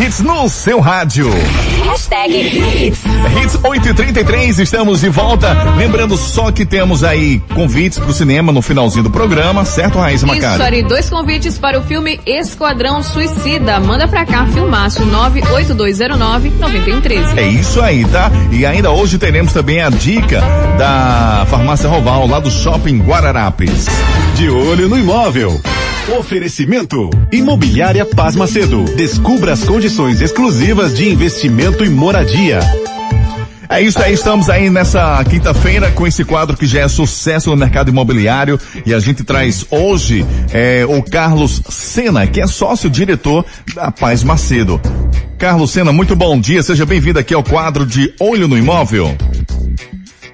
hits no seu rádio. Hashtag Hits. Hits 833, estamos de volta. Lembrando só que temos aí convites pro cinema no finalzinho do programa, certo, Raíssa Isso, Macari? Ari, dois convites para o filme Esquadrão Suicida. Manda pra cá, filmaço 98209-9113. É isso aí, tá? E ainda hoje teremos também a dica da Farmácia Roval, lá do Shopping Guararapes. De olho no imóvel. Oferecimento. Imobiliária Paz Macedo. Descubra as condições exclusivas de investimento e moradia. É isso aí, estamos aí nessa quinta-feira com esse quadro que já é sucesso no mercado imobiliário e a gente traz hoje é, o Carlos Sena, que é sócio-diretor da Paz Macedo. Carlos Sena, muito bom dia, seja bem-vindo aqui ao quadro de Olho no Imóvel.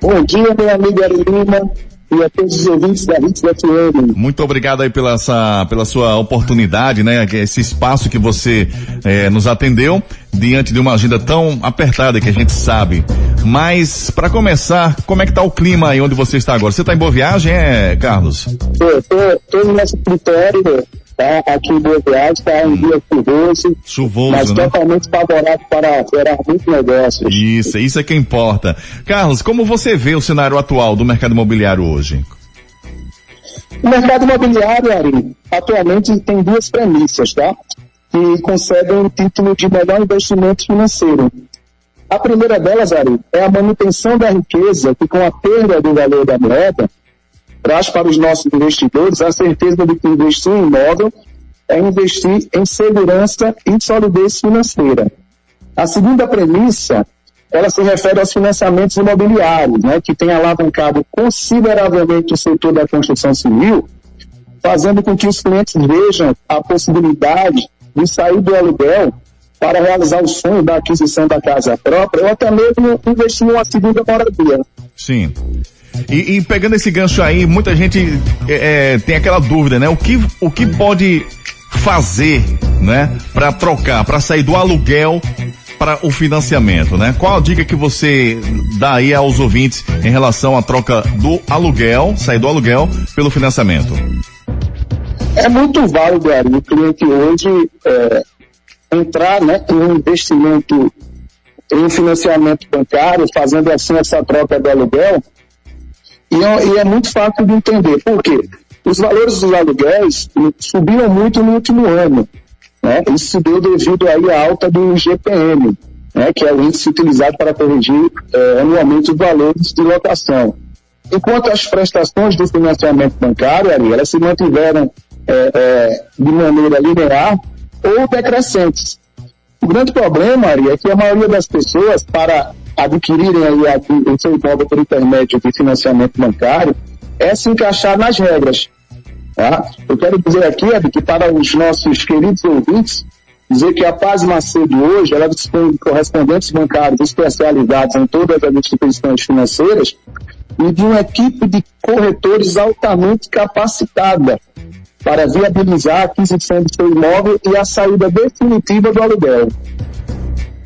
Bom dia, meu amigo Ari Lima e a todos os ouvintes da Hits FM. Muito obrigado aí pela, essa, pela sua oportunidade, né? Esse espaço que você eh, nos atendeu diante de uma agenda tão apertada que a gente sabe. Mas para começar, como é que tá o clima aí onde você está agora? Você está em boa viagem, é, Carlos? Tô, tô, tô no nosso escritório, tá? Aqui em Boa Viagem, tá um dia chuvoso, mas Chuvoso, né? totalmente favorável para gerar muitos negócios. Isso, isso é que importa. Carlos, como você vê o cenário atual do mercado imobiliário hoje? O mercado imobiliário, Ari, atualmente tem duas premissas, tá? Que concedem o título de melhor investimento financeiro. A primeira delas, Ari, é a manutenção da riqueza que com a perda do valor da moeda traz para os nossos investidores a certeza de que investir em imóvel é investir em segurança e solidez financeira. A segunda premissa, ela se refere aos financiamentos imobiliários, né, que tem alavancado consideravelmente o setor da construção civil, fazendo com que os clientes vejam a possibilidade de sair do aluguel para realizar o sonho da aquisição da casa própria ou até mesmo investir em uma segunda moradia. Sim. E, e pegando esse gancho aí, muita gente é, é, tem aquela dúvida, né? O que, o que pode fazer, né? Para trocar, para sair do aluguel para o financiamento, né? Qual a dica que você dá aí aos ouvintes em relação à troca do aluguel, sair do aluguel pelo financiamento? É muito válido, o cliente hoje é, entrar né, em um investimento em financiamento bancário, fazendo assim essa troca do aluguel, e é, e é muito fácil de entender. Por quê? Os valores dos aluguéis subiram muito no último ano. Né? Isso se deu devido aí à alta do GPM, né? que é o índice utilizado para corrigir é, anualmente os valores de locação. Enquanto as prestações do financiamento bancário, Ari, elas se mantiveram é, é, de maneira linear ou decrescentes. O grande problema, Ari, é que a maioria das pessoas, para adquirirem aí o seu imóvel por intermédio de financiamento bancário, é se encaixar nas regras. Tá? Eu quero dizer aqui, Ari, que para os nossos queridos ouvintes, dizer que a Paz Macedo hoje, ela dispõe de correspondentes bancários especializados em todas as instituições financeiras e de uma equipe de corretores altamente capacitada para viabilizar a aquisição do seu imóvel e a saída definitiva do aluguel.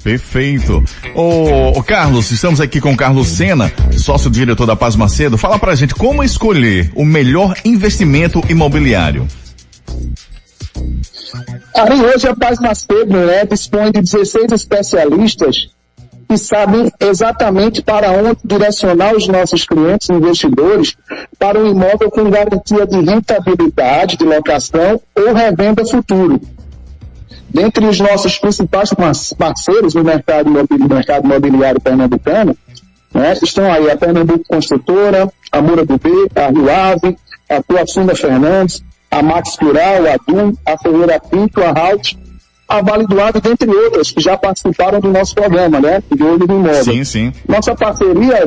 Perfeito. Ô, ô, Carlos, estamos aqui com o Carlos Sena, sócio-diretor da Paz Macedo. Fala pra gente como escolher o melhor investimento imobiliário. Ari, hoje a Paz Macedo né, dispõe de 16 especialistas que sabem exatamente para onde direcionar os nossos clientes investidores para um imóvel com garantia de rentabilidade de locação ou revenda futuro. Dentre os nossos principais parceiros no mercado, imobili- mercado imobiliário pernambucano, né, estão aí a Pernambuco Construtora, a Moura do B, a Rio Ave, a Tuaçunda Fernandes, a Max Plural, a DUM, a Ferreira Pinto, a Halt, a Vale do Ave, dentre outras, que já participaram do nosso programa, né, de Olho do Imóvel. Sim, sim. Nossa parceria,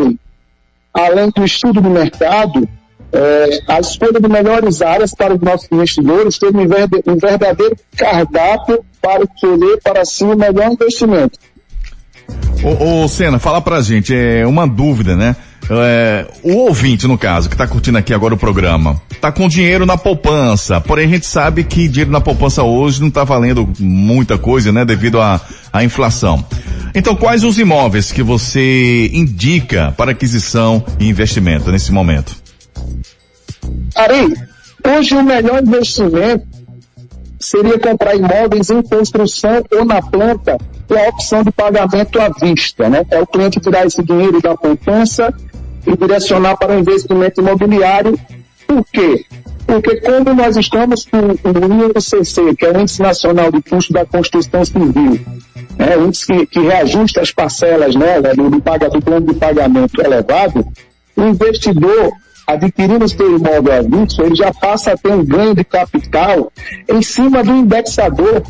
além do estudo do mercado, é, a escolha de melhores áreas para os nossos investidores, teve um verdadeiro cardápio para escolher para si o melhor investimento. Ô, ô Sena, fala pra gente, é uma dúvida, né? É, o ouvinte, no caso, que tá curtindo aqui agora o programa, tá com dinheiro na poupança, porém a gente sabe que dinheiro na poupança hoje não tá valendo muita coisa, né? Devido à, à inflação. Então, quais os imóveis que você indica para aquisição e investimento nesse momento? Ari, hoje o melhor investimento seria comprar imóveis em construção ou na planta com a opção de pagamento à vista, né? É o cliente tirar esse dinheiro da poupança e direcionar para o investimento imobiliário. Por quê? Porque como nós estamos com o INCC, que é o Índice Nacional de Custo da Construção Civil, né, o índice que, que reajusta as parcelas né, do, do, do plano de pagamento elevado, o investidor adquirindo seu imóvel à ele já passa a ter um ganho de capital em cima do indexador,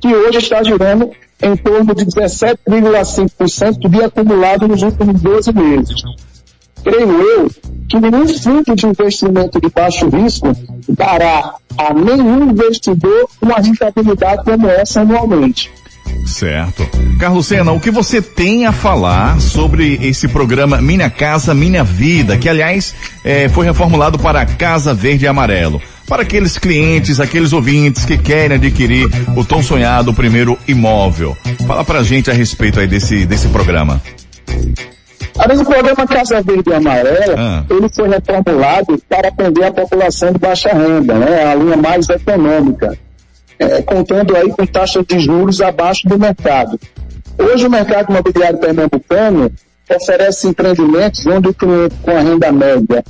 que hoje está girando em torno de 17,5% de acumulado nos últimos 12 meses. Creio eu que nenhum fundo de investimento de baixo risco dará a nenhum investidor uma rentabilidade como essa anualmente. Certo. Carlos Sena, o que você tem a falar sobre esse programa Minha Casa Minha Vida, que aliás é, foi reformulado para Casa Verde e Amarelo? Para aqueles clientes, aqueles ouvintes que querem adquirir o tão sonhado primeiro imóvel. Fala pra gente a respeito aí desse, desse programa. Além do programa Casa Verde e Amarela, ah. ele foi reformulado para atender a população de baixa renda, né? A linha mais econômica é, contando aí com taxas de juros abaixo do mercado. Hoje o mercado imobiliário pernambucano oferece empreendimentos onde o cliente com a renda média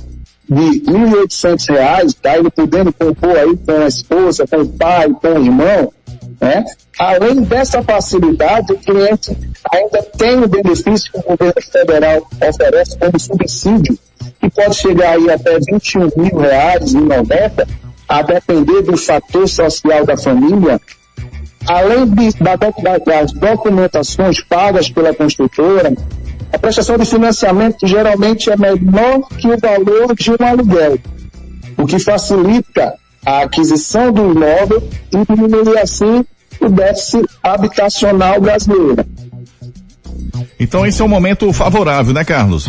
de R$ 1.800, tá, ele podendo compor aí com a esposa, com o pai, com o irmão, né? Além dessa facilidade, o cliente ainda tem o benefício que o governo federal oferece como subsídio, que pode chegar aí até 21 mil reais e 90, a depender do fator social da família, além de, da, das documentações pagas pela construtora, a prestação de financiamento geralmente é menor que o valor de um aluguel, o que facilita a aquisição do imóvel e diminui assim o déficit habitacional brasileiro. Então esse é um momento favorável, né, Carlos?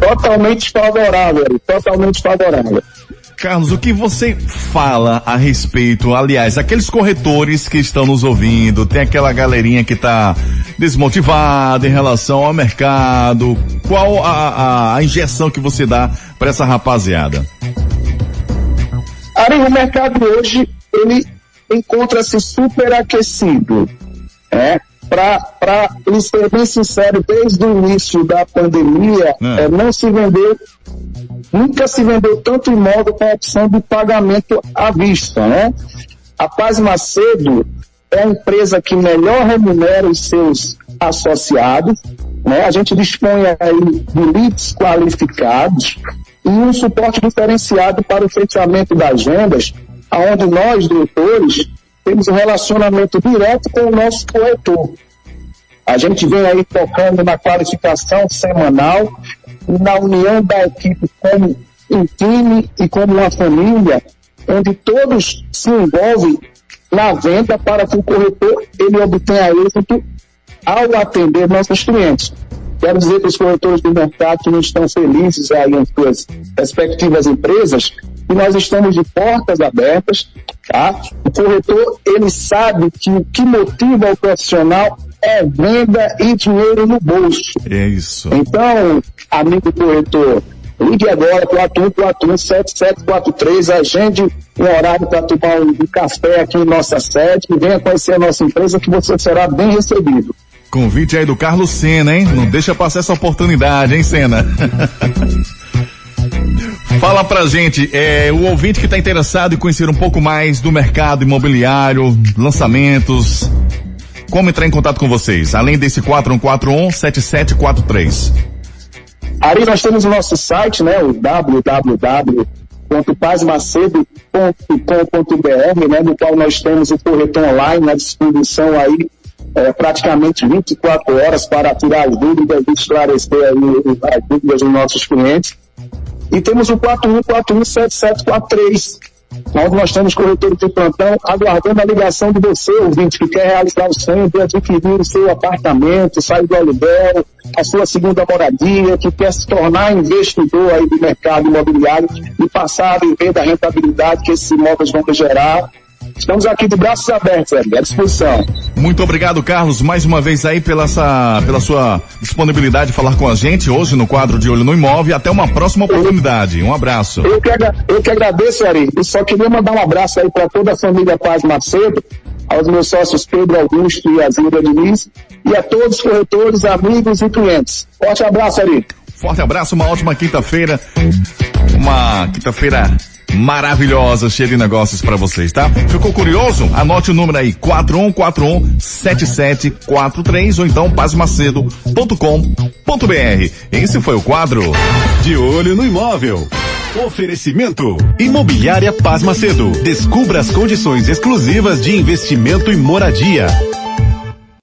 Totalmente favorável, totalmente favorável. Carlos, o que você fala a respeito, aliás, aqueles corretores que estão nos ouvindo, tem aquela galerinha que está desmotivada em relação ao mercado, qual a, a, a injeção que você dá para essa rapaziada? Ari, o mercado hoje, ele encontra-se superaquecido, né? para lhe ser bem sincero, desde o início da pandemia, é. É, não se vendeu, nunca se vendeu tanto imóvel com a opção de pagamento à vista, né? A Paz Macedo é a empresa que melhor remunera os seus associados, né? A gente dispõe aí de leads qualificados e um suporte diferenciado para o fechamento das vendas, aonde nós, diretores, temos um relacionamento direto com o nosso corretor. A gente vem aí tocando na qualificação semanal, na união da equipe como um time e como uma família, onde todos se envolvem na venda para que o corretor ele obtenha êxito ao atender nossos clientes. Quero dizer que os corretores do mercado não estão felizes aí em suas respectivas empresas, e nós estamos de portas abertas, tá? O corretor, ele sabe que o que motiva o profissional é venda e dinheiro no bolso. É isso. Então, amigo corretor, ligue agora 41417743, agende um horário para tomar um café aqui em nossa sede e venha conhecer a nossa empresa que você será bem recebido. Convite aí do Carlos Sena, hein? Não deixa passar essa oportunidade, hein, Sena? Fala pra gente, é, o ouvinte que está interessado em conhecer um pouco mais do mercado imobiliário, lançamentos, como entrar em contato com vocês? Além desse 4141-7743. Ari, nós temos o nosso site, né, o www.pazmacedo.com.br, né, no qual nós temos o corretor online à disposição aí é, praticamente 24 horas para tirar as dúvidas e esclarecer aí as dúvidas dos nossos clientes. E temos o 41417743, onde nós temos corretores de plantão aguardando a ligação de você, ouvinte, que quer realizar o sonho de adquirir o seu apartamento, sair do aluguel, a sua segunda moradia, que quer se tornar investidor aí do mercado imobiliário e passar a viver da rentabilidade que esses imóveis vão gerar Estamos aqui de braços abertos, Eric, à disposição. Muito obrigado, Carlos, mais uma vez aí pela, essa, pela sua disponibilidade de falar com a gente hoje no quadro de Olho no Imóvel. Até uma próxima oportunidade. Um abraço. Eu que, eu que agradeço, Eric. E só queria mandar um abraço aí para toda a família Paz Macedo, aos meus sócios Pedro Augusto e Azilda Diniz, e a todos os corretores, amigos e clientes. Forte abraço, Eric. Forte abraço, uma ótima quinta-feira. Uma quinta-feira maravilhosa, cheia de negócios para vocês, tá? Ficou curioso? Anote o número aí, 4141-7743 ou então pasmacedo.com.br. Esse foi o quadro De Olho no Imóvel. Oferecimento. Imobiliária Paz Macedo. Descubra as condições exclusivas de investimento e moradia.